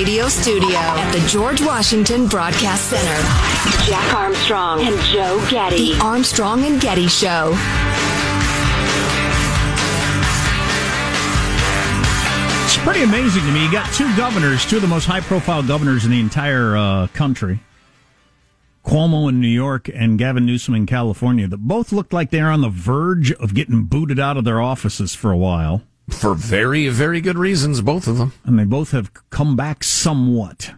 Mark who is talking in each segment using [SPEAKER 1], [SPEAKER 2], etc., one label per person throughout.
[SPEAKER 1] radio studio at the George Washington Broadcast Center. Jack Armstrong and Joe Getty. The Armstrong and Getty Show.
[SPEAKER 2] It's pretty amazing to me. You got two governors, two of the most high profile governors in the entire uh, country. Cuomo in New York and Gavin Newsom in California that both looked like they're on the verge of getting booted out of their offices for a while.
[SPEAKER 3] For very, very good reasons, both of them.
[SPEAKER 2] And they both have come back somewhat.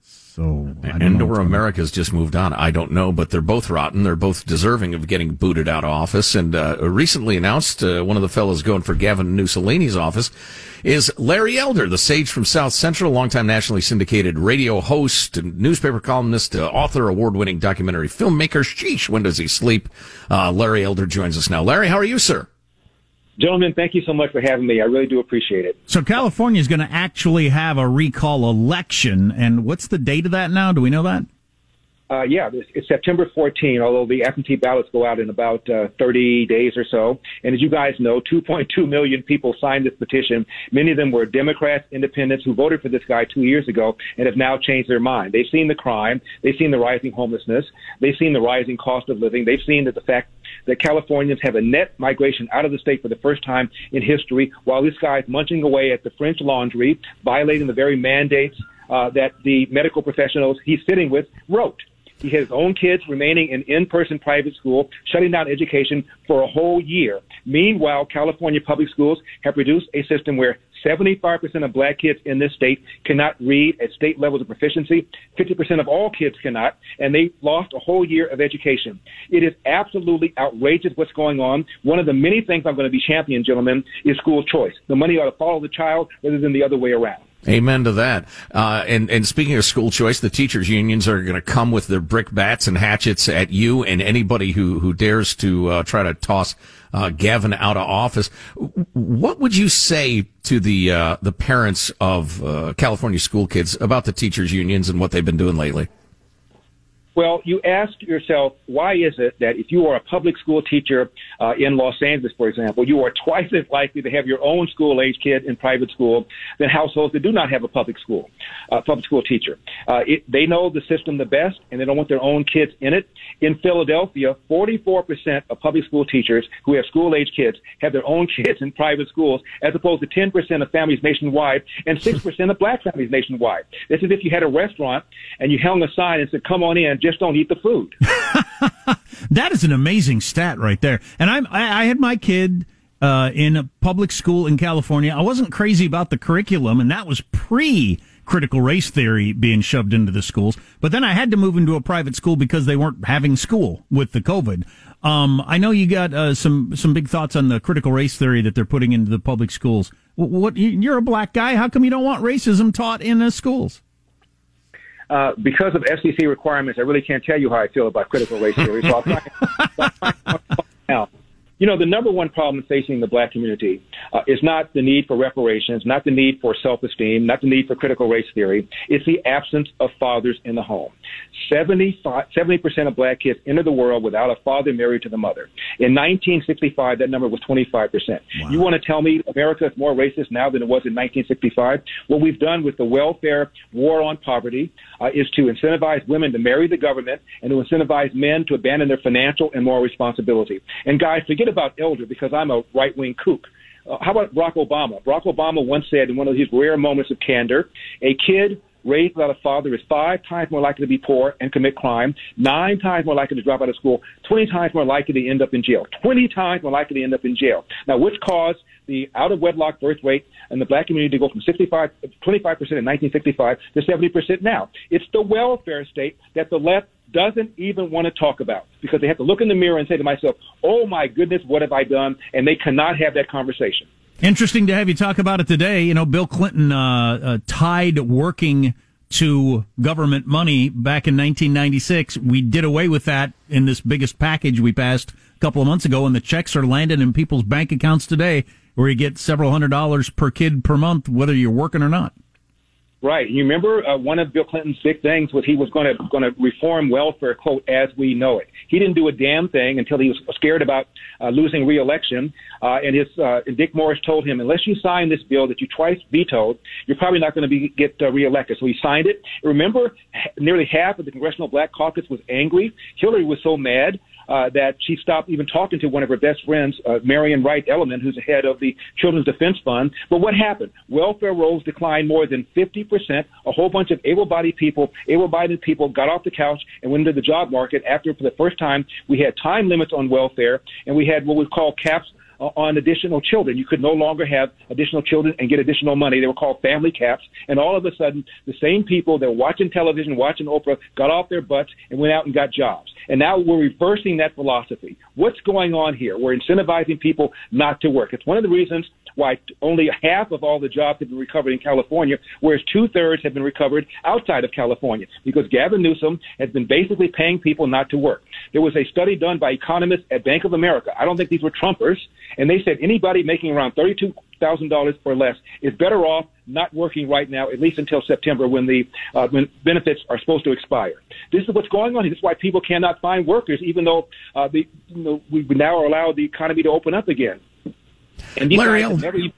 [SPEAKER 2] So,
[SPEAKER 3] and or America's just moved on. I don't know, but they're both rotten. They're both deserving of getting booted out of office. And uh, recently announced, uh, one of the fellows going for Gavin Mussolini's office is Larry Elder, the sage from South Central, longtime nationally syndicated radio host and newspaper columnist, uh, author, award-winning documentary filmmaker. Sheesh, when does he sleep? Uh, Larry Elder joins us now. Larry, how are you, sir?
[SPEAKER 4] Gentlemen, thank you so much for having me. I really do appreciate it.
[SPEAKER 2] So California is going to actually have a recall election, and what's the date of that now? Do we know that?
[SPEAKER 4] Uh, yeah, it's, September 14, although the absentee ballots go out in about uh, 30 days or so. And as you guys know, 2.2 million people signed this petition. Many of them were Democrats, independents who voted for this guy two years ago and have now changed their mind. They've seen the crime. They've seen the rising homelessness. They've seen the rising cost of living. They've seen that the fact that Californians have a net migration out of the state for the first time in history while this guy is munching away at the French laundry, violating the very mandates uh, that the medical professionals he's sitting with wrote. He has his own kids remaining in in-person private school, shutting down education for a whole year. Meanwhile, California public schools have produced a system where 75% of black kids in this state cannot read at state levels of proficiency. 50% of all kids cannot, and they lost a whole year of education. It is absolutely outrageous what's going on. One of the many things I'm going to be championing, gentlemen, is school choice. The money ought to follow the child rather than the other way around.
[SPEAKER 3] Amen to that. Uh, and, and speaking of school choice, the teachers unions are going to come with their brick bats and hatchets at you and anybody who, who dares to uh, try to toss uh, Gavin out of office. What would you say to the uh, the parents of uh, California school kids about the teachers unions and what they've been doing lately?
[SPEAKER 4] Well, you ask yourself, why is it that if you are a public school teacher uh, in Los Angeles, for example, you are twice as likely to have your own school age kid in private school than households that do not have a public school, uh, public school teacher? Uh, it, they know the system the best, and they don't want their own kids in it. In Philadelphia, 44% of public school teachers who have school age kids have their own kids in private schools, as opposed to 10% of families nationwide and 6% of black families nationwide. This is if you had a restaurant and you hung a sign and said, "Come on in." Just don't eat the food.
[SPEAKER 2] that is an amazing stat right there. And I'm, I, I had my kid uh, in a public school in California. I wasn't crazy about the curriculum, and that was pre critical race theory being shoved into the schools. But then I had to move into a private school because they weren't having school with the COVID. Um, I know you got uh, some some big thoughts on the critical race theory that they're putting into the public schools. What, what you're a black guy? How come you don't want racism taught in the schools?
[SPEAKER 4] Uh, because of FCC requirements, I really can't tell you how I feel about critical race theory. So I'll try now. You know, the number one problem facing the black community uh, is not the need for reparations, not the need for self-esteem, not the need for critical race theory. It's the absence of fathers in the home. 75, 70% of black kids enter the world without a father married to the mother. In 1965, that number was 25%. Wow. You want to tell me America is more racist now than it was in 1965? What we've done with the welfare war on poverty uh, is to incentivize women to marry the government and to incentivize men to abandon their financial and moral responsibility. And guys, forget about Elder because I'm a right wing kook. Uh, how about Barack Obama? Barack Obama once said in one of his rare moments of candor, a kid raised without a father is five times more likely to be poor and commit crime, nine times more likely to drop out of school, 20 times more likely to end up in jail, 20 times more likely to end up in jail. Now, which caused the out of wedlock birth rate in the black community to go from 65, 25% in 1965 to 70% now? It's the welfare state that the left doesn't even want to talk about because they have to look in the mirror and say to myself, oh my goodness, what have I done? And they cannot have that conversation.
[SPEAKER 2] Interesting to have you talk about it today. You know, Bill Clinton uh, uh, tied working to government money back in 1996. We did away with that in this biggest package we passed a couple of months ago, and the checks are landing in people's bank accounts today, where you get several hundred dollars per kid per month, whether you're working or not.
[SPEAKER 4] Right. You remember uh, one of Bill Clinton's big things was he was going to going to reform welfare quote as we know it. He didn't do a damn thing until he was scared about uh, losing reelection. Uh, and his uh, and Dick Morris told him, unless you sign this bill that you twice vetoed, you're probably not going to be get uh, reelected. So he signed it. Remember, nearly half of the Congressional Black Caucus was angry. Hillary was so mad uh, that she stopped even talking to one of her best friends, uh, Marian Wright Edelman, who's the head of the Children's Defense Fund. But what happened? Welfare rolls declined more than 50%. A whole bunch of able-bodied people, able-bodied people got off the couch and went into the job market after, for the first time, we had time limits on welfare and we had what we call caps on additional children. You could no longer have additional children and get additional money. They were called family caps. And all of a sudden, the same people that were watching television, watching Oprah, got off their butts and went out and got jobs. And now we're reversing that philosophy. What's going on here? We're incentivizing people not to work. It's one of the reasons why only half of all the jobs have been recovered in California, whereas two thirds have been recovered outside of California, because Gavin Newsom has been basically paying people not to work. There was a study done by economists at Bank of America. I don't think these were Trumpers, and they said anybody making around thirty-two thousand dollars or less is better off not working right now, at least until September when the uh, when benefits are supposed to expire. This is what's going on. This is why people cannot find workers, even though uh, the, you know, we now allow the economy to open up again. And these Larry guys have never even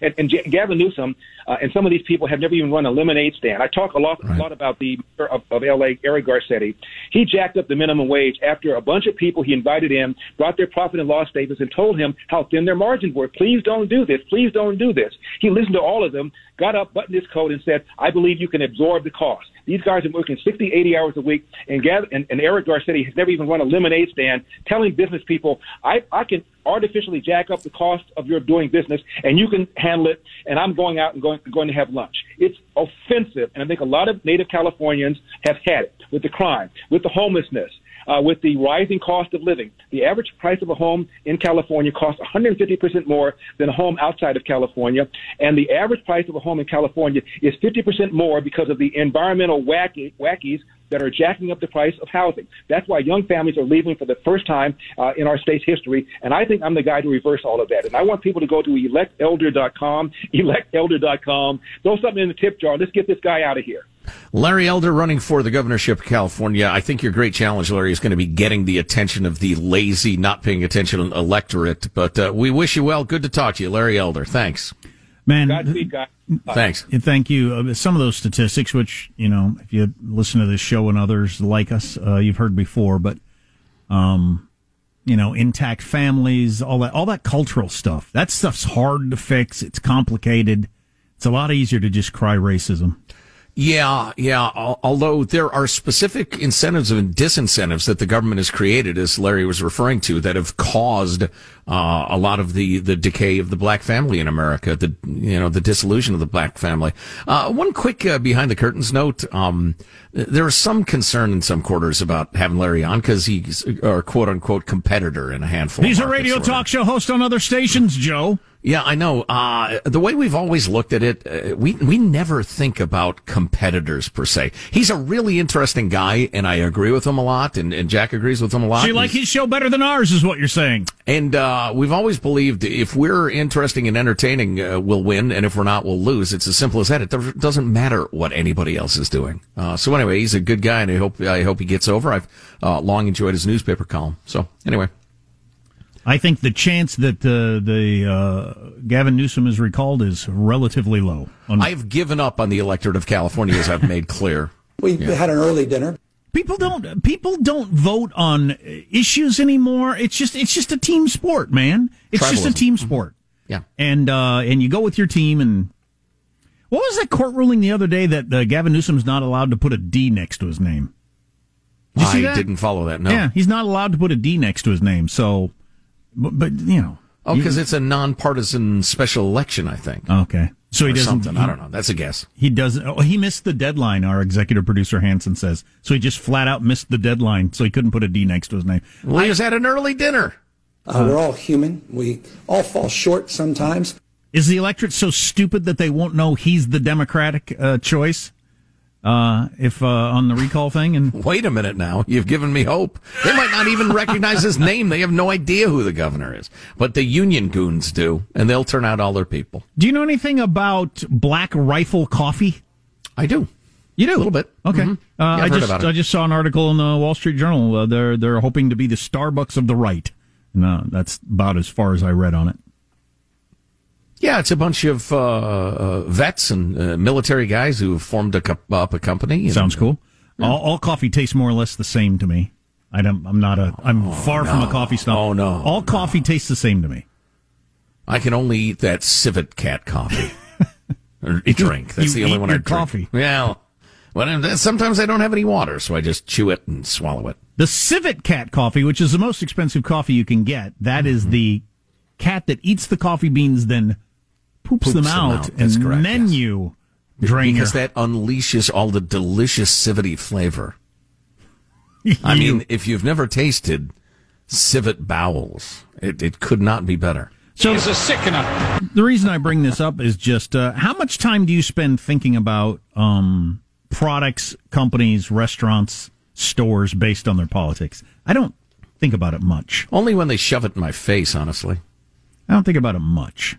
[SPEAKER 4] and, and Gavin Newsom uh, and some of these people have never even run a lemonade stand. I talk a lot, right. a lot about the of, of L.A. Eric Garcetti. He jacked up the minimum wage after a bunch of people he invited in brought their profit and loss statements and told him how thin their margins were. Please don't do this. Please don't do this. He listened to all of them, got up, buttoned his coat, and said, "I believe you can absorb the cost." These guys are working 60, 80 hours a week, and, Gav- and, and Eric Garcetti has never even run a lemonade stand, telling business people, "I I can artificially jack up the cost of your doing business, and you can handle it. And I'm going out and going going to have lunch. It's offensive, and I think a lot of Native Californians have had it with the crime, with the homelessness, uh, with the rising cost of living. The average price of a home in California costs 150% more than a home outside of California, and the average price of a home in California is 50% more because of the environmental wacky, wackies that are jacking up the price of housing. That's why young families are leaving for the first time uh, in our state's history. And I think I'm the guy to reverse all of that. And I want people to go to electelder.com, electelder.com, throw something in the tip jar. Let's get this guy out of here.
[SPEAKER 3] Larry Elder running for the governorship of California. I think your great challenge, Larry, is going to be getting the attention of the lazy, not paying attention electorate. But uh, we wish you well. Good to talk to you, Larry Elder. Thanks.
[SPEAKER 2] Man,
[SPEAKER 4] Godspeed, guys.
[SPEAKER 3] Thanks.
[SPEAKER 2] Thank you. Uh, some of those statistics, which, you know, if you listen to this show and others like us, uh, you've heard before, but, um, you know, intact families, all that, all that cultural stuff. That stuff's hard to fix. It's complicated. It's a lot easier to just cry racism.
[SPEAKER 3] Yeah, yeah. Although there are specific incentives and disincentives that the government has created, as Larry was referring to, that have caused uh, a lot of the, the decay of the black family in America, the you know the dissolution of the black family. Uh, one quick uh, behind the curtains note: um, there is some concern in some quarters about having Larry on because he's a quote unquote competitor in a handful.
[SPEAKER 2] He's a radio talk show host on other stations, Joe.
[SPEAKER 3] Yeah, I know. Uh, the way we've always looked at it, uh, we we never think about competitors per se. He's a really interesting guy, and I agree with him a lot, and, and Jack agrees with him a lot.
[SPEAKER 2] So you like his show better than ours, is what you're saying?
[SPEAKER 3] And uh, we've always believed if we're interesting and entertaining, uh, we'll win, and if we're not, we'll lose. It's as simple as that. It doesn't matter what anybody else is doing. Uh, so anyway, he's a good guy, and I hope I hope he gets over. I've uh, long enjoyed his newspaper column. So anyway.
[SPEAKER 2] I think the chance that uh, the uh, Gavin Newsom is recalled is relatively low.
[SPEAKER 3] I've given up on the electorate of California, as I've made clear.
[SPEAKER 5] we yeah. had an early dinner.
[SPEAKER 2] People don't people don't vote on issues anymore. It's just it's just a team sport, man. It's Tribalism. just a team sport.
[SPEAKER 3] Yeah,
[SPEAKER 2] and uh, and you go with your team. And what was that court ruling the other day that uh, Gavin Newsom's not allowed to put a D next to his name?
[SPEAKER 3] Did I didn't follow that. No.
[SPEAKER 2] Yeah, he's not allowed to put a D next to his name. So but, but you know.
[SPEAKER 3] Oh, because it's a nonpartisan special election, I think.
[SPEAKER 2] Okay. So he doesn't.
[SPEAKER 3] Something. I don't know. That's a guess.
[SPEAKER 2] He doesn't. Oh, he missed the deadline. Our executive producer Hanson says. So he just flat out missed the deadline. So he couldn't put a D next to his name.
[SPEAKER 3] Well, he was at an early dinner.
[SPEAKER 5] Uh, we're all human. We all fall short sometimes.
[SPEAKER 2] Is the electorate so stupid that they won't know he's the Democratic uh, choice? Uh, if uh, on the recall thing. And
[SPEAKER 3] wait a minute now, you've given me hope. They might not even recognize his name. They have no idea who the governor is, but the union goons do, and they'll turn out all their people.
[SPEAKER 2] Do you know anything about Black Rifle Coffee?
[SPEAKER 3] I do.
[SPEAKER 2] You do
[SPEAKER 3] a little bit.
[SPEAKER 2] Okay.
[SPEAKER 3] Mm-hmm.
[SPEAKER 2] Uh,
[SPEAKER 3] yeah,
[SPEAKER 2] I
[SPEAKER 3] just
[SPEAKER 2] I just saw an article in the Wall Street Journal. Uh, they're they're hoping to be the Starbucks of the right. No, that's about as far as I read on it.
[SPEAKER 3] Yeah, it's a bunch of uh, uh, vets and uh, military guys who have formed a co- up a company. And,
[SPEAKER 2] Sounds cool. Yeah. All, all, coffee tastes more or less the same to me. I don't, I'm not a. I'm oh, far no. from a coffee snob.
[SPEAKER 3] Oh no!
[SPEAKER 2] All coffee tastes the same to me.
[SPEAKER 3] I can only eat that civet cat coffee. or drink. That's
[SPEAKER 2] you
[SPEAKER 3] the only one I
[SPEAKER 2] drink. Coffee.
[SPEAKER 3] Well, well, sometimes I don't have any water, so I just chew it and swallow it.
[SPEAKER 2] The civet cat coffee, which is the most expensive coffee you can get, that mm-hmm. is the cat that eats the coffee beans, then poops, poops them, out, them out. and correct, then yes. you drain
[SPEAKER 3] because
[SPEAKER 2] your...
[SPEAKER 3] that unleashes all the delicious civety flavor. I mean, if you've never tasted civet bowels, it, it could not be better.
[SPEAKER 2] So it's a sickener. The reason I bring this up is just uh, how much time do you spend thinking about um, products, companies, restaurants, stores based on their politics? I don't think about it much.
[SPEAKER 3] Only when they shove it in my face, honestly.
[SPEAKER 2] I don't think about it much.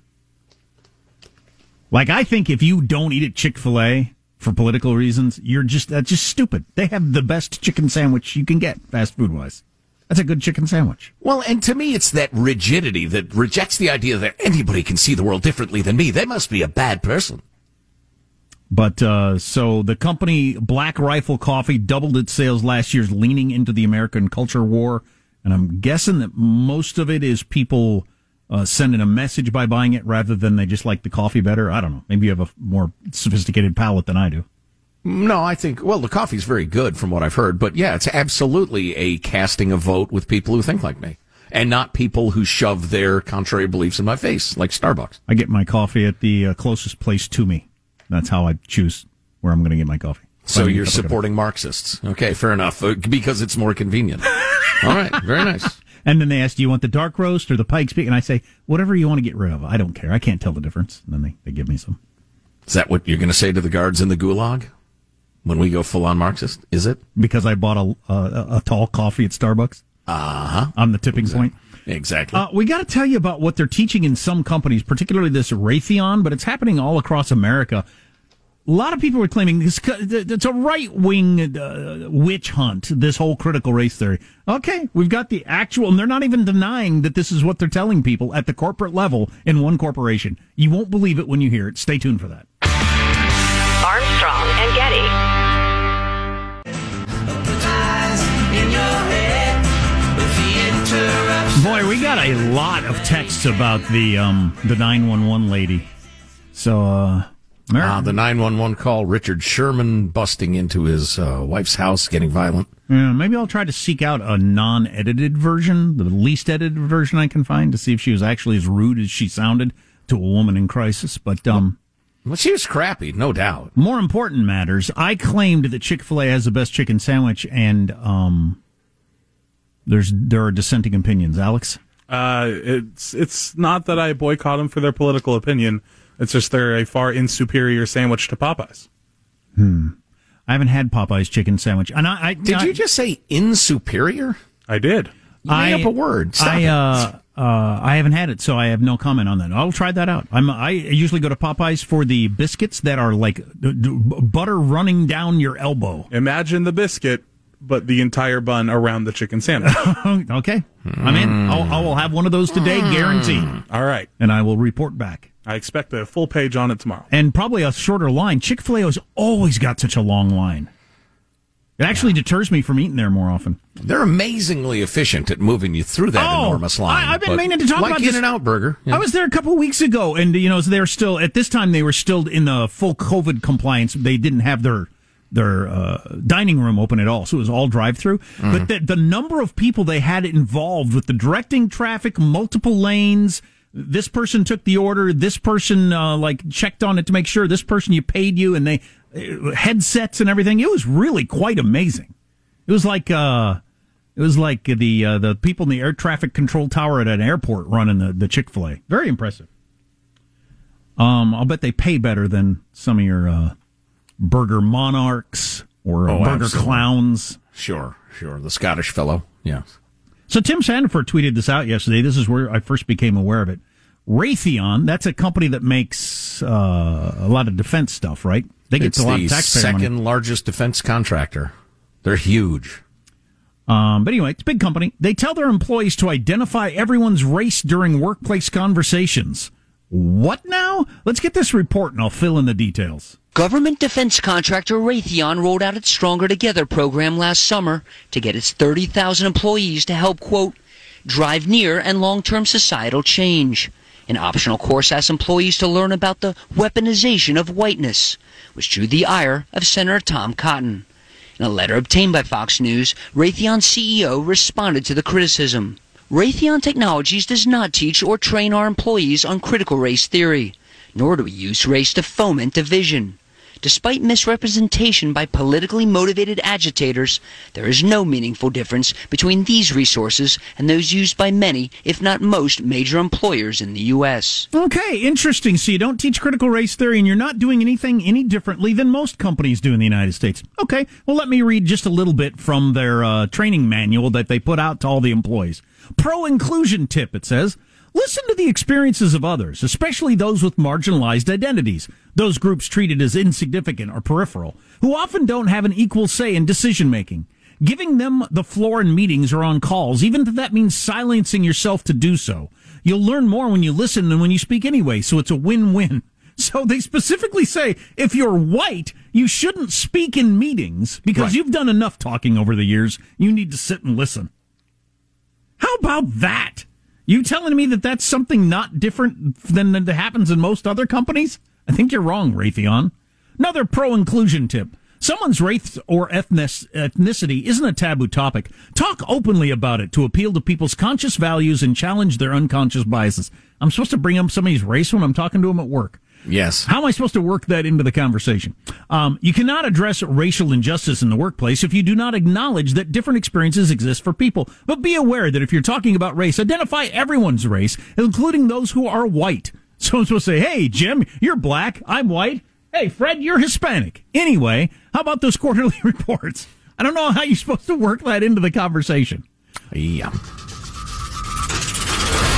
[SPEAKER 2] Like I think if you don't eat at Chick Fil A for political reasons, you're just that's just stupid. They have the best chicken sandwich you can get fast food wise. That's a good chicken sandwich.
[SPEAKER 3] Well, and to me, it's that rigidity that rejects the idea that anybody can see the world differently than me. They must be a bad person.
[SPEAKER 2] But uh, so the company Black Rifle Coffee doubled its sales last year's leaning into the American culture war. And I'm guessing that most of it is people uh, sending a message by buying it rather than they just like the coffee better. I don't know. Maybe you have a more sophisticated palate than I do.
[SPEAKER 3] No, I think, well, the coffee's very good from what I've heard, but yeah, it's absolutely a casting a vote with people who think like me and not people who shove their contrary beliefs in my face, like Starbucks.
[SPEAKER 2] I get my coffee at the uh, closest place to me. That's how I choose where I'm going to get my coffee.
[SPEAKER 3] So you're supporting Marxists. Okay, fair enough, uh, because it's more convenient. All right, very nice.
[SPEAKER 2] And then they ask, do you want the dark roast or the Pikes Peak? And I say, whatever you want to get rid of. I don't care. I can't tell the difference. And then they, they give me some.
[SPEAKER 3] Is that what you're going to say to the guards in the gulag? when we go full on Marxist? Is it
[SPEAKER 2] because I bought a a, a tall coffee at Starbucks?
[SPEAKER 3] Uh huh.
[SPEAKER 2] On the tipping
[SPEAKER 3] exactly.
[SPEAKER 2] point.
[SPEAKER 3] Exactly.
[SPEAKER 2] Uh, we got to tell you about what they're teaching in some companies, particularly this Raytheon, but it's happening all across America. A lot of people are claiming this, it's a right wing uh, witch hunt, this whole critical race theory. Okay, we've got the actual, and they're not even denying that this is what they're telling people at the corporate level in one corporation. You won't believe it when you hear it. Stay tuned for that.
[SPEAKER 1] Armstrong and Getty.
[SPEAKER 2] Boy, we got a lot of texts about the um the nine one one lady. So, uh,
[SPEAKER 3] uh, the 911 call, Richard Sherman busting into his uh, wife's house, getting violent.
[SPEAKER 2] Yeah, maybe I'll try to seek out a non edited version, the least edited version I can find, to see if she was actually as rude as she sounded to a woman in crisis. But, um,
[SPEAKER 3] well, she was crappy, no doubt.
[SPEAKER 2] More important matters. I claimed that Chick fil A has the best chicken sandwich, and, um, there's there are dissenting opinions. Alex,
[SPEAKER 6] uh, it's it's not that I boycott them for their political opinion. It's just they're a far inferior sandwich to Popeyes.
[SPEAKER 2] Hmm. I haven't had Popeyes chicken sandwich, and I, I
[SPEAKER 3] did.
[SPEAKER 2] I,
[SPEAKER 3] you just say insuperior?
[SPEAKER 6] I did.
[SPEAKER 3] You made I, up a word. Stop
[SPEAKER 2] I uh, uh, I haven't had it, so I have no comment on that. I'll try that out. I'm I usually go to Popeyes for the biscuits that are like butter running down your elbow.
[SPEAKER 6] Imagine the biscuit but the entire bun around the chicken sandwich.
[SPEAKER 2] okay. I'm in. I'll, I will have one of those today, guaranteed.
[SPEAKER 6] All right.
[SPEAKER 2] And I will report back.
[SPEAKER 6] I expect a full page on it tomorrow.
[SPEAKER 2] And probably a shorter line. Chick fil A has always got such a long line. It actually yeah. deters me from eating there more often.
[SPEAKER 3] They're amazingly efficient at moving you through that
[SPEAKER 2] oh,
[SPEAKER 3] enormous line.
[SPEAKER 2] I, have been meaning to talk
[SPEAKER 3] like
[SPEAKER 2] about
[SPEAKER 3] In and Out Burger.
[SPEAKER 2] Yeah. I was there a couple of weeks ago, and you know they're still at this time they were still in the full COVID compliance. They didn't have their their uh, dining room open at all, so it was all drive through. Mm-hmm. But the, the number of people they had involved with the directing traffic, multiple lanes. This person took the order. This person uh, like checked on it to make sure. This person you paid you, and they uh, headsets and everything. It was really quite amazing. It was like uh, it was like the uh, the people in the air traffic control tower at an airport running the, the Chick Fil A. Very impressive. Um, I'll bet they pay better than some of your uh, burger monarchs or oh, burger absolutely. clowns.
[SPEAKER 3] Sure, sure. The Scottish fellow. Yeah.
[SPEAKER 2] So Tim Sandefur tweeted this out yesterday. This is where I first became aware of it. Raytheon, that's a company that makes uh, a lot of defense stuff, right?
[SPEAKER 3] They get it's a lot the of taxpayer second money. largest defense contractor. They're huge.
[SPEAKER 2] Um, but anyway, it's a big company. They tell their employees to identify everyone's race during workplace conversations. What now? Let's get this report and I'll fill in the details.
[SPEAKER 7] Government defense contractor Raytheon rolled out its Stronger Together program last summer to get its 30,000 employees to help, quote, drive near and long-term societal change. An optional course asks employees to learn about the weaponization of whiteness, which drew the ire of Senator Tom Cotton. In a letter obtained by Fox News, Raytheon CEO responded to the criticism. Raytheon Technologies does not teach or train our employees on critical race theory, nor do we use race to foment division. Despite misrepresentation by politically motivated agitators, there is no meaningful difference between these resources and those used by many, if not most, major employers in the U.S.
[SPEAKER 2] Okay, interesting. So you don't teach critical race theory and you're not doing anything any differently than most companies do in the United States. Okay, well, let me read just a little bit from their uh, training manual that they put out to all the employees. Pro inclusion tip, it says. Listen to the experiences of others, especially those with marginalized identities, those groups treated as insignificant or peripheral, who often don't have an equal say in decision making. Giving them the floor in meetings or on calls, even if that means silencing yourself to do so. You'll learn more when you listen than when you speak anyway, so it's a win-win. So they specifically say if you're white, you shouldn't speak in meetings because right. you've done enough talking over the years. You need to sit and listen. How about that? You telling me that that's something not different than that happens in most other companies? I think you're wrong, Raytheon. Another pro inclusion tip. Someone's race or ethnicity isn't a taboo topic. Talk openly about it to appeal to people's conscious values and challenge their unconscious biases. I'm supposed to bring up somebody's race when I'm talking to them at work.
[SPEAKER 3] Yes.
[SPEAKER 2] How am I supposed to work that into the conversation? Um, you cannot address racial injustice in the workplace if you do not acknowledge that different experiences exist for people. But be aware that if you're talking about race, identify everyone's race, including those who are white. So I'm supposed to say, hey, Jim, you're black. I'm white. Hey, Fred, you're Hispanic. Anyway, how about those quarterly reports? I don't know how you're supposed to work that into the conversation.
[SPEAKER 3] Yeah.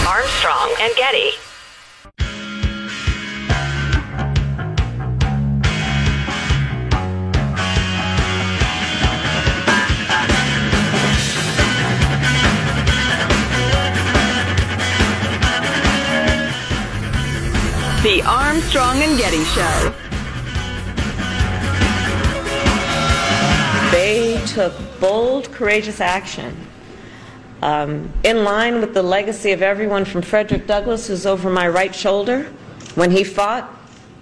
[SPEAKER 1] Armstrong and Getty. Armstrong and Getty Show.
[SPEAKER 8] They took bold, courageous action um, in line with the legacy of everyone from Frederick Douglass, who's over my right shoulder, when he fought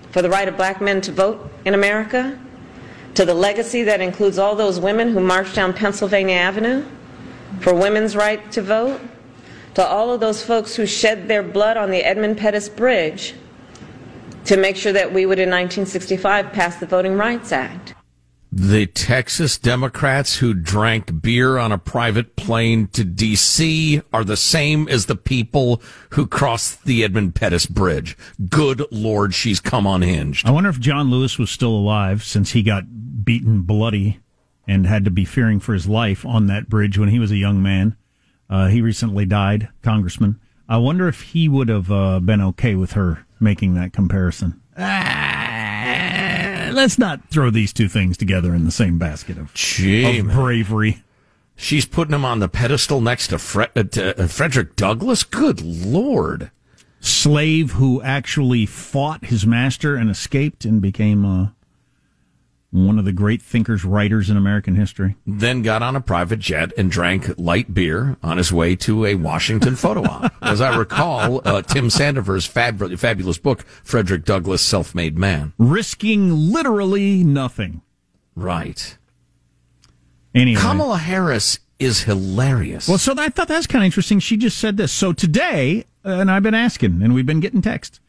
[SPEAKER 8] for the right of black men to vote in America, to the legacy that includes all those women who marched down Pennsylvania Avenue for women's right to vote, to all of those folks who shed their blood on the Edmund Pettus Bridge to make sure that we would in 1965 pass the Voting Rights Act.
[SPEAKER 3] The Texas Democrats who drank beer on a private plane to D.C. are the same as the people who crossed the Edmund Pettus Bridge. Good Lord, she's come unhinged.
[SPEAKER 2] I wonder if John Lewis was still alive since he got beaten bloody and had to be fearing for his life on that bridge when he was a young man. Uh, he recently died, Congressman. I wonder if he would have uh, been okay with her making that comparison. Ah, let's not throw these two things together in the same basket of, of bravery.
[SPEAKER 3] She's putting him on the pedestal next to, Fre- uh, to uh, Frederick Douglass. Good lord!
[SPEAKER 2] Slave who actually fought his master and escaped and became a one of the great thinkers, writers in American history.
[SPEAKER 3] Then got on a private jet and drank light beer on his way to a Washington photo op. As I recall, uh, Tim Sandefur's fab- fabulous book, Frederick Douglass, Self-Made Man.
[SPEAKER 2] Risking literally nothing.
[SPEAKER 3] Right.
[SPEAKER 2] Anyway.
[SPEAKER 3] Kamala Harris is hilarious.
[SPEAKER 2] Well, so I thought that's kind of interesting. She just said this. So today, uh, and I've been asking, and we've been getting texts.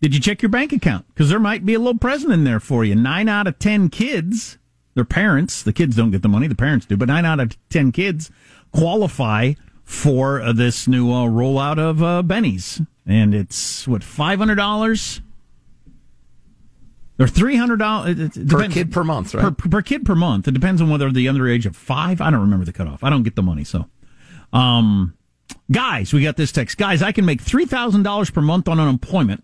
[SPEAKER 2] Did you check your bank account? Because there might be a little present in there for you. Nine out of ten kids, their parents, the kids don't get the money, the parents do, but nine out of ten kids qualify for uh, this new uh, rollout of uh, Bennies. And it's, what, $500? Or three hundred dollars
[SPEAKER 3] per kid per month, right?
[SPEAKER 2] Per, per, kid per month. It depends on whether they're the under age of five. I don't remember the cutoff. I don't get the money, so. Um, Guys, we got this text. Guys, I can make $3,000 per month on unemployment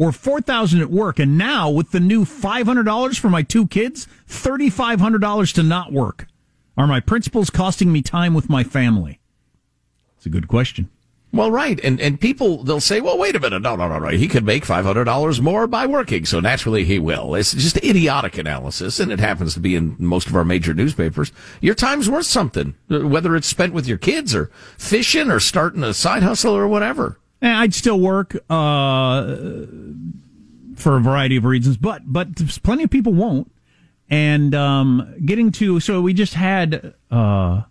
[SPEAKER 2] or 4000 at work. And now with the new $500 for my two kids, $3,500 to not work. Are my principals costing me time with my family? It's a good question.
[SPEAKER 3] Well, right. And, and people, they'll say, well, wait a minute. No, no, no, no. He could make $500 more by working. So naturally he will. It's just idiotic analysis. And it happens to be in most of our major newspapers. Your time's worth something, whether it's spent with your kids or fishing or starting a side hustle or whatever.
[SPEAKER 2] And I'd still work, uh, for a variety of reasons, but, but plenty of people won't. And, um, getting to, so we just had, uh,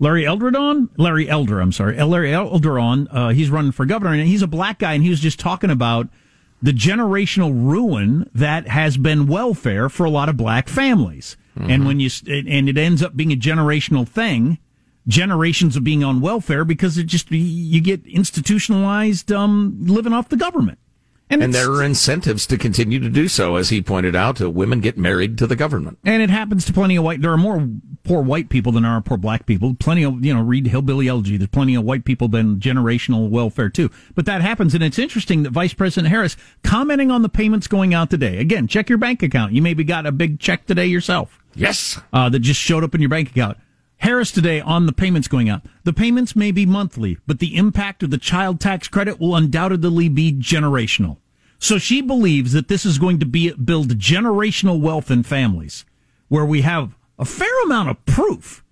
[SPEAKER 2] Larry Elder on? Larry Elder, I'm sorry. Larry Elder on. Uh, he's running for governor, and he's a black guy, and he was just talking about the generational ruin that has been welfare for a lot of black families. Mm-hmm. And when you, and it ends up being a generational thing, generations of being on welfare because it just, you get institutionalized, um, living off the government.
[SPEAKER 3] And, and there are incentives to continue to do so. As he pointed out, uh, women get married to the government.
[SPEAKER 2] And it happens to plenty of white. There are more poor white people than there are poor black people. Plenty of, you know, read Hillbilly Elegy. There's plenty of white people been generational welfare too. But that happens. And it's interesting that Vice President Harris commenting on the payments going out today. Again, check your bank account. You maybe got a big check today yourself.
[SPEAKER 3] Yes.
[SPEAKER 2] Uh, that just showed up in your bank account. Harris today on the payments going out. The payments may be monthly, but the impact of the child tax credit will undoubtedly be generational. So she believes that this is going to be build generational wealth in families where we have a fair amount of proof,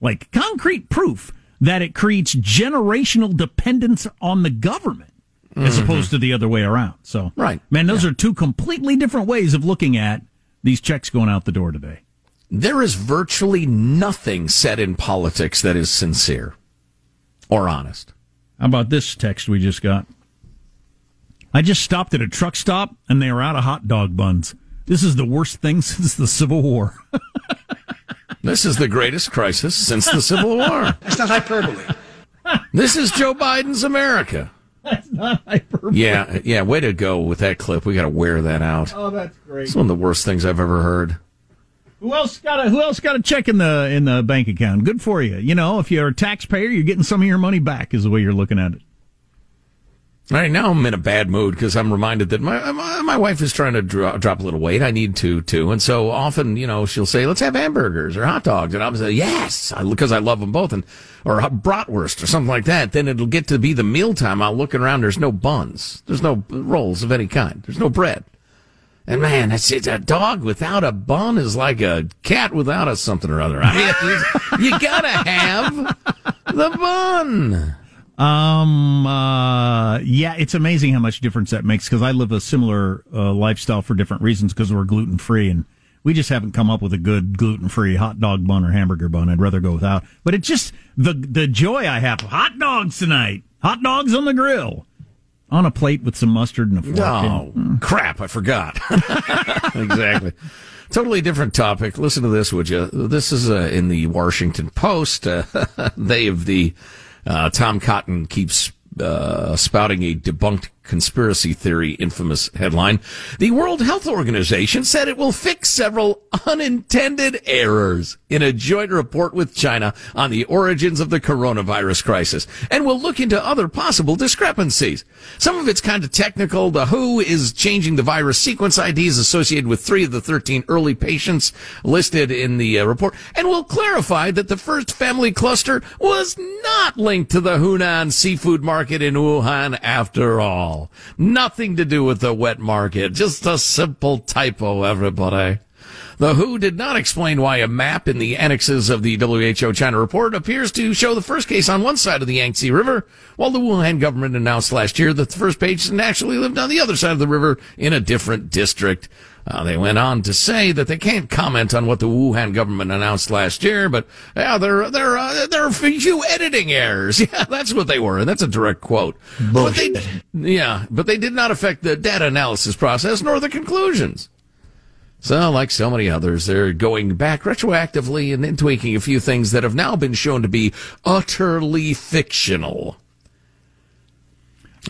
[SPEAKER 2] like concrete proof that it creates generational dependence on the government mm-hmm. as opposed to the other way around. So,
[SPEAKER 3] right.
[SPEAKER 2] man, those yeah. are two completely different ways of looking at these checks going out the door today.
[SPEAKER 3] There is virtually nothing said in politics that is sincere or honest.
[SPEAKER 2] How about this text we just got? I just stopped at a truck stop and they were out of hot dog buns. This is the worst thing since the Civil War.
[SPEAKER 3] this is the greatest crisis since the Civil War.
[SPEAKER 5] That's not hyperbole.
[SPEAKER 3] This is Joe Biden's America.
[SPEAKER 2] That's not hyperbole.
[SPEAKER 3] Yeah, yeah, way to go with that clip. We got to wear that out.
[SPEAKER 2] Oh, that's great.
[SPEAKER 3] It's one of the worst things I've ever heard.
[SPEAKER 2] Who else got a Who else got a check in the in the bank account? Good for you. You know, if you're a taxpayer, you're getting some of your money back. Is the way you're looking at it.
[SPEAKER 3] All right now, I'm in a bad mood because I'm reminded that my, my, my wife is trying to dro- drop a little weight. I need to too, and so often, you know, she'll say, "Let's have hamburgers or hot dogs," and I'll say, "Yes," because I, I love them both, and or bratwurst or something like that. Then it'll get to be the mealtime. I'll look around. There's no buns. There's no rolls of any kind. There's no bread. And man, that's it's a dog without a bun is like a cat without a something or other. I mean, you gotta have the bun.
[SPEAKER 2] Um, uh, yeah, it's amazing how much difference that makes because I live a similar uh, lifestyle for different reasons because we're gluten free and we just haven't come up with a good gluten free hot dog bun or hamburger bun. I'd rather go without. But it's just the the joy I have. Hot dogs tonight. Hot dogs on the grill. On a plate with some mustard and a fork.
[SPEAKER 3] Oh, mm. crap. I forgot. exactly. Totally different topic. Listen to this, would you? This is uh, in the Washington Post. Uh, they have the uh, Tom Cotton keeps uh, spouting a debunked conspiracy theory infamous headline. The World Health Organization said it will fix several unintended errors in a joint report with China on the origins of the coronavirus crisis and will look into other possible discrepancies. Some of it's kind of technical. The WHO is changing the virus sequence IDs associated with three of the 13 early patients listed in the uh, report and will clarify that the first family cluster was not linked to the Hunan seafood market in Wuhan after all. Nothing to do with the wet market. Just a simple typo, everybody. The WHO did not explain why a map in the annexes of the WHO China report appears to show the first case on one side of the Yangtze River, while the Wuhan government announced last year that the first patient actually lived on the other side of the river in a different district. Uh, they went on to say that they can't comment on what the Wuhan government announced last year, but yeah, there there uh, there are a few editing errors. Yeah, that's what they were, and that's a direct quote.
[SPEAKER 5] Bullshit.
[SPEAKER 3] But they, yeah, but they did not affect the data analysis process nor the conclusions. So, like so many others, they're going back retroactively and then tweaking a few things that have now been shown to be utterly fictional.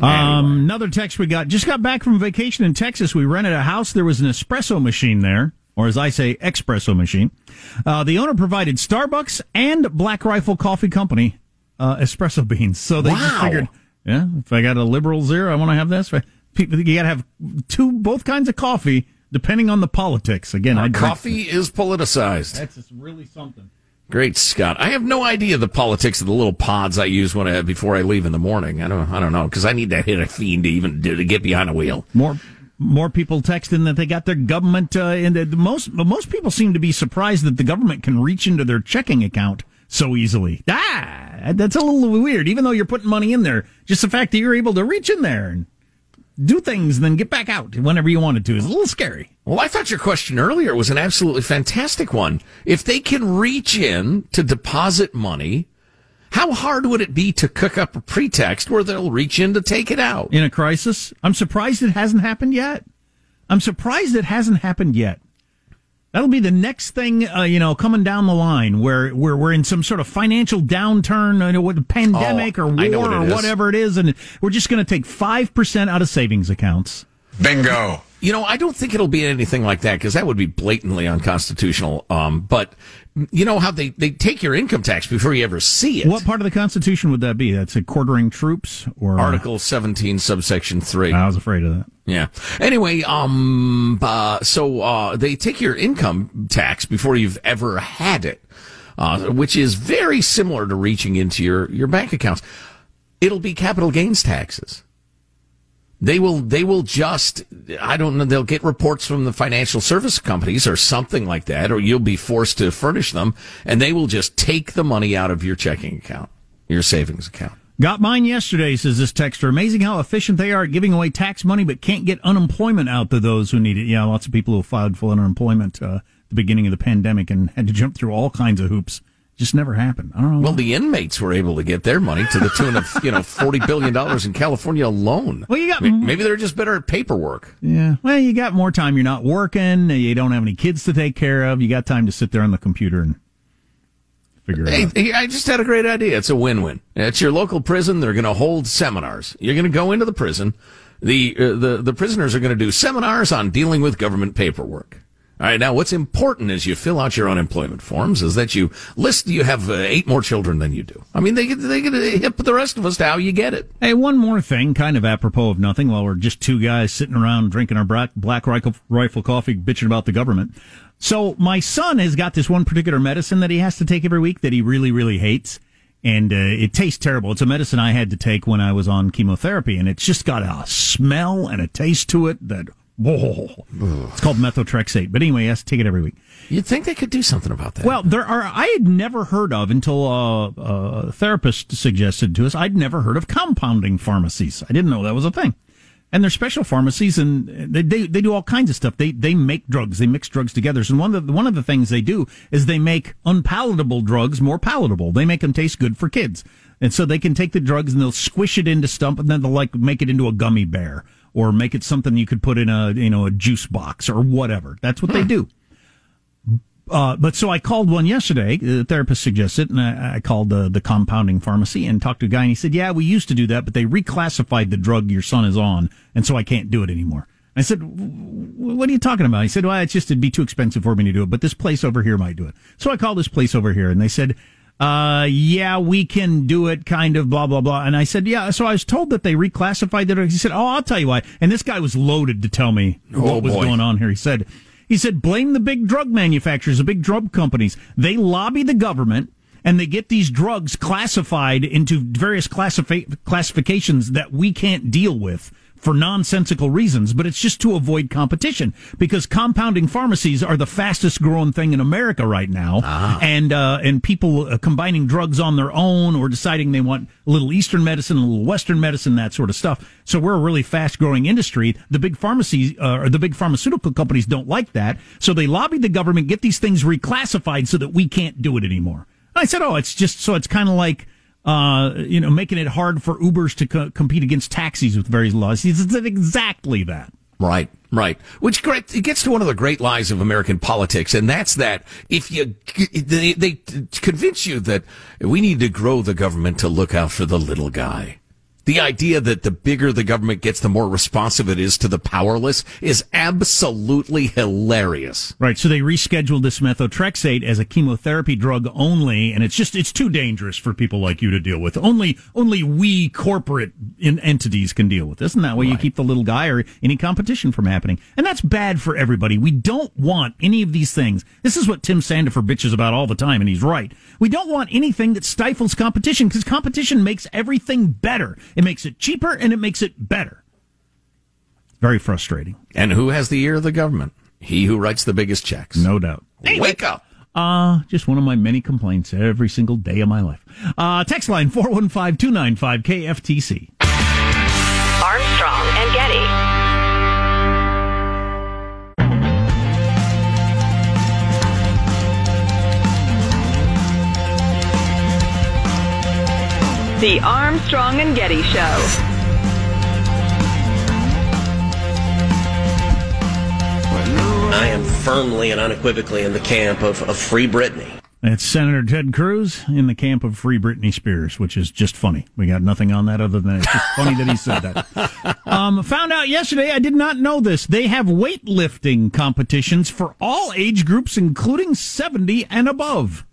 [SPEAKER 2] Um, another text we got just got back from vacation in Texas. We rented a house. There was an espresso machine there, or as I say, espresso machine. Uh, the owner provided Starbucks and Black Rifle Coffee Company uh, espresso beans. So they just figured, yeah, if I got a liberal zero, I want to have this. People, you got to have two, both kinds of coffee, depending on the politics. Again,
[SPEAKER 3] Coffee is politicized.
[SPEAKER 2] That's just really something.
[SPEAKER 3] Great Scott! I have no idea the politics of the little pods I use when I, before I leave in the morning. I don't. I don't know because I need to hit a fiend to even to get behind a wheel.
[SPEAKER 2] More more people texting that they got their government uh, in the, the most most people seem to be surprised that the government can reach into their checking account so easily. Ah, that's a little weird. Even though you're putting money in there, just the fact that you're able to reach in there and do things and then get back out whenever you wanted to is a little scary.
[SPEAKER 3] Well, I thought your question earlier was an absolutely fantastic one. If they can reach in to deposit money, how hard would it be to cook up a pretext where they'll reach in to take it out?
[SPEAKER 2] in a crisis. I'm surprised it hasn't happened yet. I'm surprised it hasn't happened yet. That'll be the next thing, uh, you know, coming down the line where, where we're in some sort of financial downturn, you know, with a pandemic
[SPEAKER 3] Oh,
[SPEAKER 2] or war
[SPEAKER 3] what
[SPEAKER 2] or
[SPEAKER 3] is.
[SPEAKER 2] whatever it is, and we're just going to take 5% out of savings accounts.
[SPEAKER 9] Bingo.
[SPEAKER 3] You know, I don't think it'll be anything like that because that would be blatantly unconstitutional. Um, but you know how they, they take your income tax before you ever see it.
[SPEAKER 2] What part of the Constitution would that be? That's a quartering troops or
[SPEAKER 3] Article 17, subsection 3.
[SPEAKER 2] I was afraid of that.
[SPEAKER 3] Yeah. Anyway, um, uh, so, uh, they take your income tax before you've ever had it, uh, which is very similar to reaching into your, your bank accounts. It'll be capital gains taxes. They will, they will just, I don't know, they'll get reports from the financial service companies or something like that, or you'll be forced to furnish them, and they will just take the money out of your checking account, your savings account.
[SPEAKER 2] Got mine yesterday, says this texter. Amazing how efficient they are at giving away tax money, but can't get unemployment out to those who need it. Yeah, lots of people who filed for unemployment uh, at the beginning of the pandemic and had to jump through all kinds of hoops. Just never happened. I don't know.
[SPEAKER 3] Well, the inmates were able to get their money to the tune of, you know, $40 billion in California alone.
[SPEAKER 2] Well, you got-
[SPEAKER 3] May- Maybe they're just better at paperwork.
[SPEAKER 2] yeah. Well, you got more time. You're not working. You don't have any kids to take care of. You got time to sit there on the computer and figure it
[SPEAKER 3] Hey,
[SPEAKER 2] out.
[SPEAKER 3] hey, I just had a great idea. It's a win-win. It's your local prison. They're going to hold seminars. You're going to go into the prison. The, uh, the, the prisoners are going to do seminars on dealing with government paperwork. All right. Now, what's important as you fill out your unemployment forms is that you list you have uh, eight more children than you do. I mean, they they get hip the rest of us to how you get it.
[SPEAKER 2] Hey, one more thing, kind of apropos of nothing, while we're just two guys sitting around drinking our black, black rifle, rifle coffee, bitching about the government. So my son has got this one particular medicine that he has to take every week that he really, really hates. And uh, it tastes terrible. It's a medicine I had to take when I was on chemotherapy, and it's just got a smell and a taste to it that. It's called methotrexate. But anyway, he has to take it every week.
[SPEAKER 3] You'd think they could do something about that.
[SPEAKER 2] Well, there are. I had never heard of until uh, a therapist suggested to us. I'd never heard of compounding pharmacies. I didn't know that was a thing. And they're special pharmacies, and they, they they do all kinds of stuff. They they make drugs. They mix drugs together. And one of the, one of the things they do is they make unpalatable drugs more palatable. They make them taste good for kids, and so they can take the drugs and they'll squish it into stump, and then they'll like make it into a gummy bear or make it something you could put in a you know a juice box or whatever. That's what they do. Uh, but so I called one yesterday. The therapist suggested, and I, I called the the compounding pharmacy and talked to a guy, and he said, "Yeah, we used to do that, but they reclassified the drug your son is on, and so I can't do it anymore." I said, "What are you talking about?" He said, "Well, it's just it'd be too expensive for me to do it, but this place over here might do it." So I called this place over here, and they said, uh, "Yeah, we can do it." Kind of blah blah blah. And I said, "Yeah." So I was told that they reclassified it. He said, "Oh, I'll tell you why." And this guy was loaded to tell me
[SPEAKER 3] Oh,
[SPEAKER 2] what was
[SPEAKER 3] boy.
[SPEAKER 2] going on here. He said. He said, blame the big drug manufacturers, the big drug companies. They lobby the government and they get these drugs classified into various classifi- classifications that we can't deal with for nonsensical reasons, but it's just to avoid competition because compounding pharmacies are the fastest growing thing in America right now. And, uh, and people uh, combining drugs on their own or deciding they want a little Eastern medicine, a little Western medicine, that sort of stuff. So we're a really fast growing industry. The big pharmacies, uh, or the big pharmaceutical companies don't like that. So they lobbied the government, get these things reclassified so that we can't do it anymore. I said, oh, it's just, so it's kind of like, uh, you know, making it hard for Ubers to co- compete against taxis with various laws. He exactly that.
[SPEAKER 3] Right, right. Which great, it gets to one of the great lies of American politics, and that's that if you they, they convince you that we need to grow the government to look out for the little guy. The idea that the bigger the government gets, the more responsive it is to the powerless is absolutely hilarious.
[SPEAKER 2] Right. So they rescheduled this methotrexate as a chemotherapy drug only, and it's just it's too dangerous for people like you to deal with. Only only we corporate in entities can deal with this, and that way right. you keep the little guy or any competition from happening. And that's bad for everybody. We don't want any of these things. This is what Tim Sandefur bitches about all the time, and he's right. We don't want anything that stifles competition because competition makes everything better. It makes it cheaper and it makes it better. Very frustrating.
[SPEAKER 3] And who has the ear of the government? He who writes the biggest checks.
[SPEAKER 2] No doubt.
[SPEAKER 3] Hey, wake up.
[SPEAKER 2] Uh, just one of my many complaints every single day of my life. Uh, text line 415 KFTC.
[SPEAKER 1] The Armstrong and Getty Show.
[SPEAKER 9] I am firmly and unequivocally in the camp of, of Free Britney.
[SPEAKER 2] It's Senator Ted Cruz in the camp of Free Britney Spears, which is just funny. We got nothing on that other than it's just funny that he said that. Um, found out yesterday, I did not know this. They have weightlifting competitions for all age groups, including 70 and above.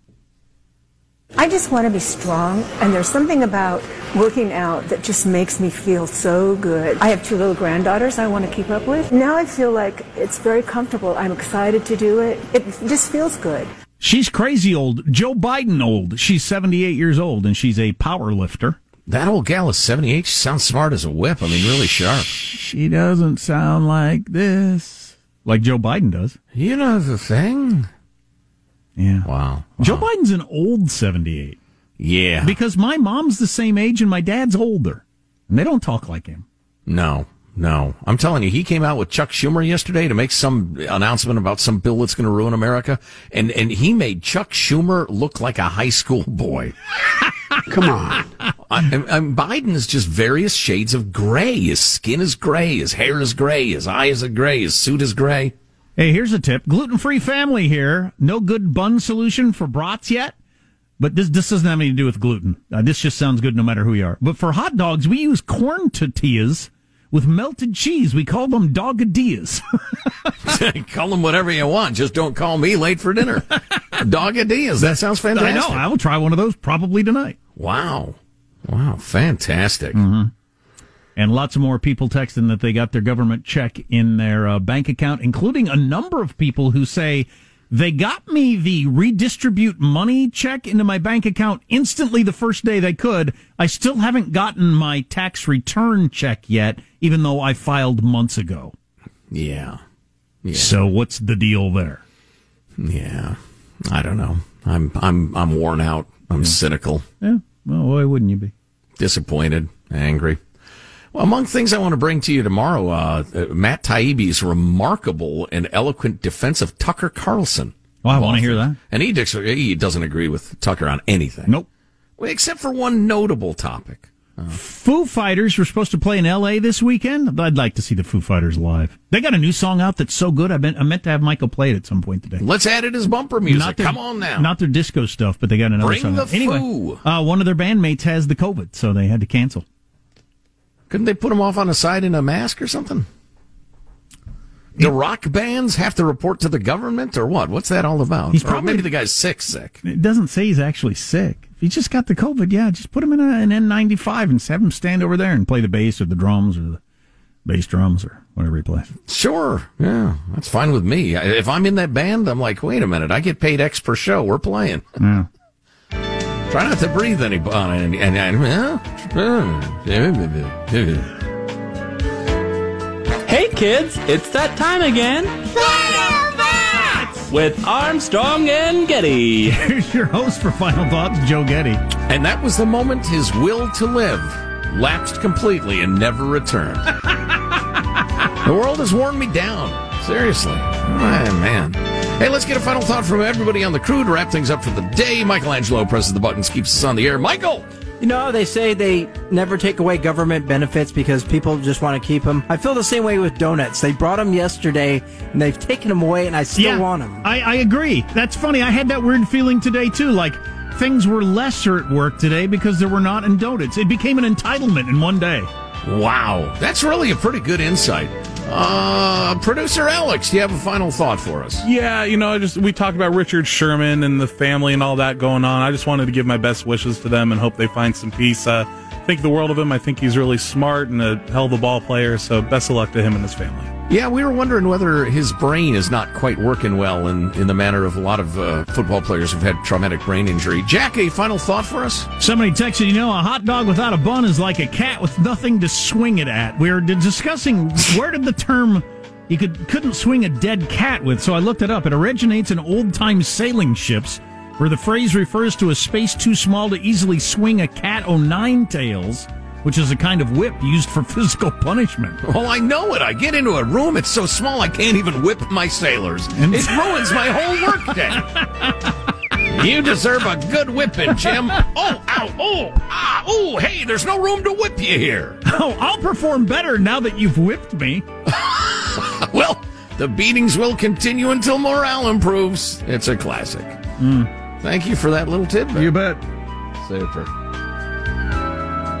[SPEAKER 10] I just want to be strong, and there's something about working out that just makes me feel so good. I have two little granddaughters I want to keep up with. Now I feel like it's very comfortable. I'm excited to do it. It just feels good.
[SPEAKER 2] She's crazy old. Joe Biden old. She's 78 years old, and she's a power lifter.
[SPEAKER 3] That old gal is 78. She sounds smart as a whip. I mean, really sharp.
[SPEAKER 2] She doesn't sound like this. Like Joe Biden does.
[SPEAKER 3] You know the thing?
[SPEAKER 2] Yeah.
[SPEAKER 3] Wow. wow.
[SPEAKER 2] Joe Biden's an old 78.
[SPEAKER 3] Yeah.
[SPEAKER 2] Because my mom's the same age and my dad's older. And they don't talk like him.
[SPEAKER 3] No, no. I'm telling you, he came out with Chuck Schumer yesterday to make some announcement about some bill that's going to ruin America. And, and he made Chuck Schumer look like a high school boy. Come on. I, I, Biden is just various shades of gray. His skin is gray. His hair is gray. His eyes are gray. His suit is gray.
[SPEAKER 2] Hey, here's a tip. Gluten-free family here. No good bun solution for brats yet. But this this doesn't have anything to do with gluten. Uh, this just sounds good no matter who you are. But for hot dogs, we use corn tortillas with melted cheese. We call them dogadillas.
[SPEAKER 3] call them whatever you want. Just don't call me late for dinner. dogadillas. That sounds fantastic.
[SPEAKER 2] I know. I will try one of those probably tonight.
[SPEAKER 3] Wow. Wow. Fantastic.
[SPEAKER 2] Mm-hmm and lots of more people texting that they got their government check in their uh, bank account, including a number of people who say they got me the redistribute money check into my bank account instantly the first day they could. I still haven't gotten my tax return check yet, even though I filed months ago.
[SPEAKER 3] Yeah.
[SPEAKER 2] yeah. So what's the deal there?
[SPEAKER 3] Yeah. I don't know. I'm I'm I'm worn out. I'm yeah. cynical.
[SPEAKER 2] Yeah. Well, why wouldn't you be?
[SPEAKER 3] Disappointed, angry. Well, among things I want to bring to you tomorrow, uh, Matt Taibbi's remarkable and eloquent defense of Tucker Carlson.
[SPEAKER 2] Well, I want to hear that.
[SPEAKER 3] And he, he doesn't agree with Tucker on anything.
[SPEAKER 2] Nope.
[SPEAKER 3] Except for one notable topic.
[SPEAKER 2] Uh, Foo Fighters were supposed to play in L.A. this weekend. I'd like to see the Foo Fighters live. They got a new song out that's so good. I meant, I meant to have Michael play it at some point today.
[SPEAKER 3] Let's add it as bumper music. Their, Come on now.
[SPEAKER 2] Not their disco stuff, but they got another
[SPEAKER 3] Bring
[SPEAKER 2] song.
[SPEAKER 3] the
[SPEAKER 2] out. Anyway, Uh, one of their bandmates has the COVID, so they had to cancel.
[SPEAKER 3] Couldn't they put him off on the side in a mask or something? The rock bands have to report to the government or what? What's that all about? He's probably, maybe the guy's sick, sick.
[SPEAKER 2] It doesn't say he's actually sick. If he just got the COVID, yeah, just put him in a, an N95 and have him stand over there and play the bass or the drums or the bass drums or whatever he plays.
[SPEAKER 3] Sure. Yeah, that's fine with me. If I'm in that band, I'm like, wait a minute, I get paid X per show. We're playing.
[SPEAKER 2] Yeah.
[SPEAKER 3] Try not to breathe any on any. And, and,
[SPEAKER 11] hey kids, it's that time again.
[SPEAKER 12] Final Thoughts
[SPEAKER 11] with Armstrong and Getty.
[SPEAKER 2] Here's your host for Final Thoughts, Joe Getty.
[SPEAKER 3] And that was the moment his will to live lapsed completely and never returned. the world has worn me down. Seriously. Oh, man, man. Hey, let's get a final thought from everybody on the crew to wrap things up for the day. Michael Angelo presses the buttons, keeps us on the air. Michael!
[SPEAKER 13] You know, they say they never take away government benefits because people just want to keep them. I feel the same way with donuts. They brought them yesterday and they've taken them away and I still
[SPEAKER 2] yeah,
[SPEAKER 13] want them.
[SPEAKER 2] I, I agree. That's funny. I had that weird feeling today too. Like, things were lesser at work today because there were not in donuts. It became an entitlement in one day.
[SPEAKER 3] Wow, that's really a pretty good insight. Uh, producer Alex, do you have a final thought for us?
[SPEAKER 6] Yeah, you know, I just we talked about Richard Sherman and the family and all that going on. I just wanted to give my best wishes to them and hope they find some peace. Uh, think the world of him. I think he's really smart and a hell of a ball player. So best of luck to him and his family.
[SPEAKER 3] Yeah, we were wondering whether his brain is not quite working well in, in the manner of a lot of uh, football players who've had traumatic brain injury. Jack, a final thought for us?
[SPEAKER 2] Somebody texted, you know, a hot dog without a bun is like a cat with nothing to swing it at. We were discussing where did the term you could couldn't swing a dead cat with, so I looked it up. It originates in old time sailing ships, where the phrase refers to a space too small to easily swing a cat o' nine tails which is a kind of whip used for physical punishment.
[SPEAKER 3] Well, I know it. I get into a room, it's so small I can't even whip my sailors. And it ruins my whole workday. you deserve a good whipping, Jim. Oh, ow, oh, ah, oh, hey, there's no room to whip you here.
[SPEAKER 2] Oh, I'll perform better now that you've whipped me.
[SPEAKER 3] well, the beatings will continue until morale improves. It's a classic.
[SPEAKER 2] Mm.
[SPEAKER 3] Thank you for that little tidbit.
[SPEAKER 2] You bet.
[SPEAKER 3] Super.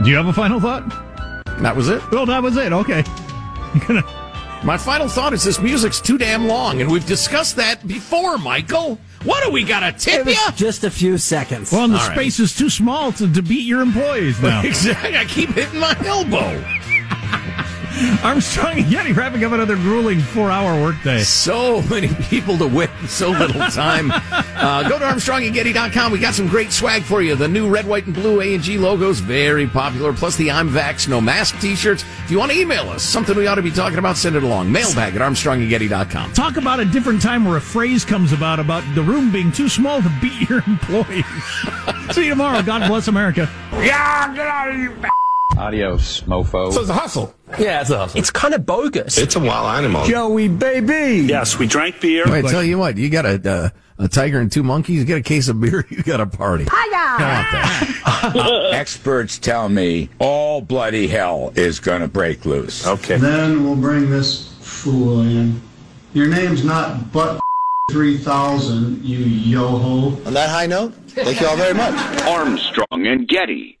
[SPEAKER 2] Do you have a final thought?
[SPEAKER 3] That was it.
[SPEAKER 2] Well, that was it. Okay.
[SPEAKER 3] My final thought is this music's too damn long, and we've discussed that before, Michael. What do we got to tip you?
[SPEAKER 13] Just a few seconds.
[SPEAKER 2] Well, and the
[SPEAKER 3] All
[SPEAKER 2] space is too small to, to beat your employees now.
[SPEAKER 3] exactly. I keep hitting my elbow.
[SPEAKER 2] Armstrong and Getty wrapping up another grueling four-hour workday.
[SPEAKER 3] So many people to whip, so little time. uh, go to ArmstrongandGetty.com. We got some great swag for you. The new red, white, and blue A&G logos, very popular. Plus the I'm Vax, no mask t-shirts. If you want to email us, something we ought to be talking about, send it along. Mailbag at ArmstrongandGetty.com.
[SPEAKER 2] Talk about a different time where a phrase comes about about the room being too small to beat your employees. See you tomorrow. God bless America.
[SPEAKER 12] Yeah, get out of here,
[SPEAKER 14] Adios, mofo.
[SPEAKER 15] So it's a hustle.
[SPEAKER 14] Yeah, it's a hustle.
[SPEAKER 11] It's kind of bogus.
[SPEAKER 15] It's a wild animal.
[SPEAKER 2] Joey, baby.
[SPEAKER 16] Yes, we drank beer.
[SPEAKER 3] I tell you what, you got a, uh, a tiger and two monkeys, you get a case of beer, you got a party.
[SPEAKER 17] Experts tell me all bloody hell is going to break loose.
[SPEAKER 16] Okay.
[SPEAKER 18] Then we'll bring this fool in. Your name's not Butt 3000, you yo-ho.
[SPEAKER 19] On that high note, thank you all very much.
[SPEAKER 20] Armstrong and Getty.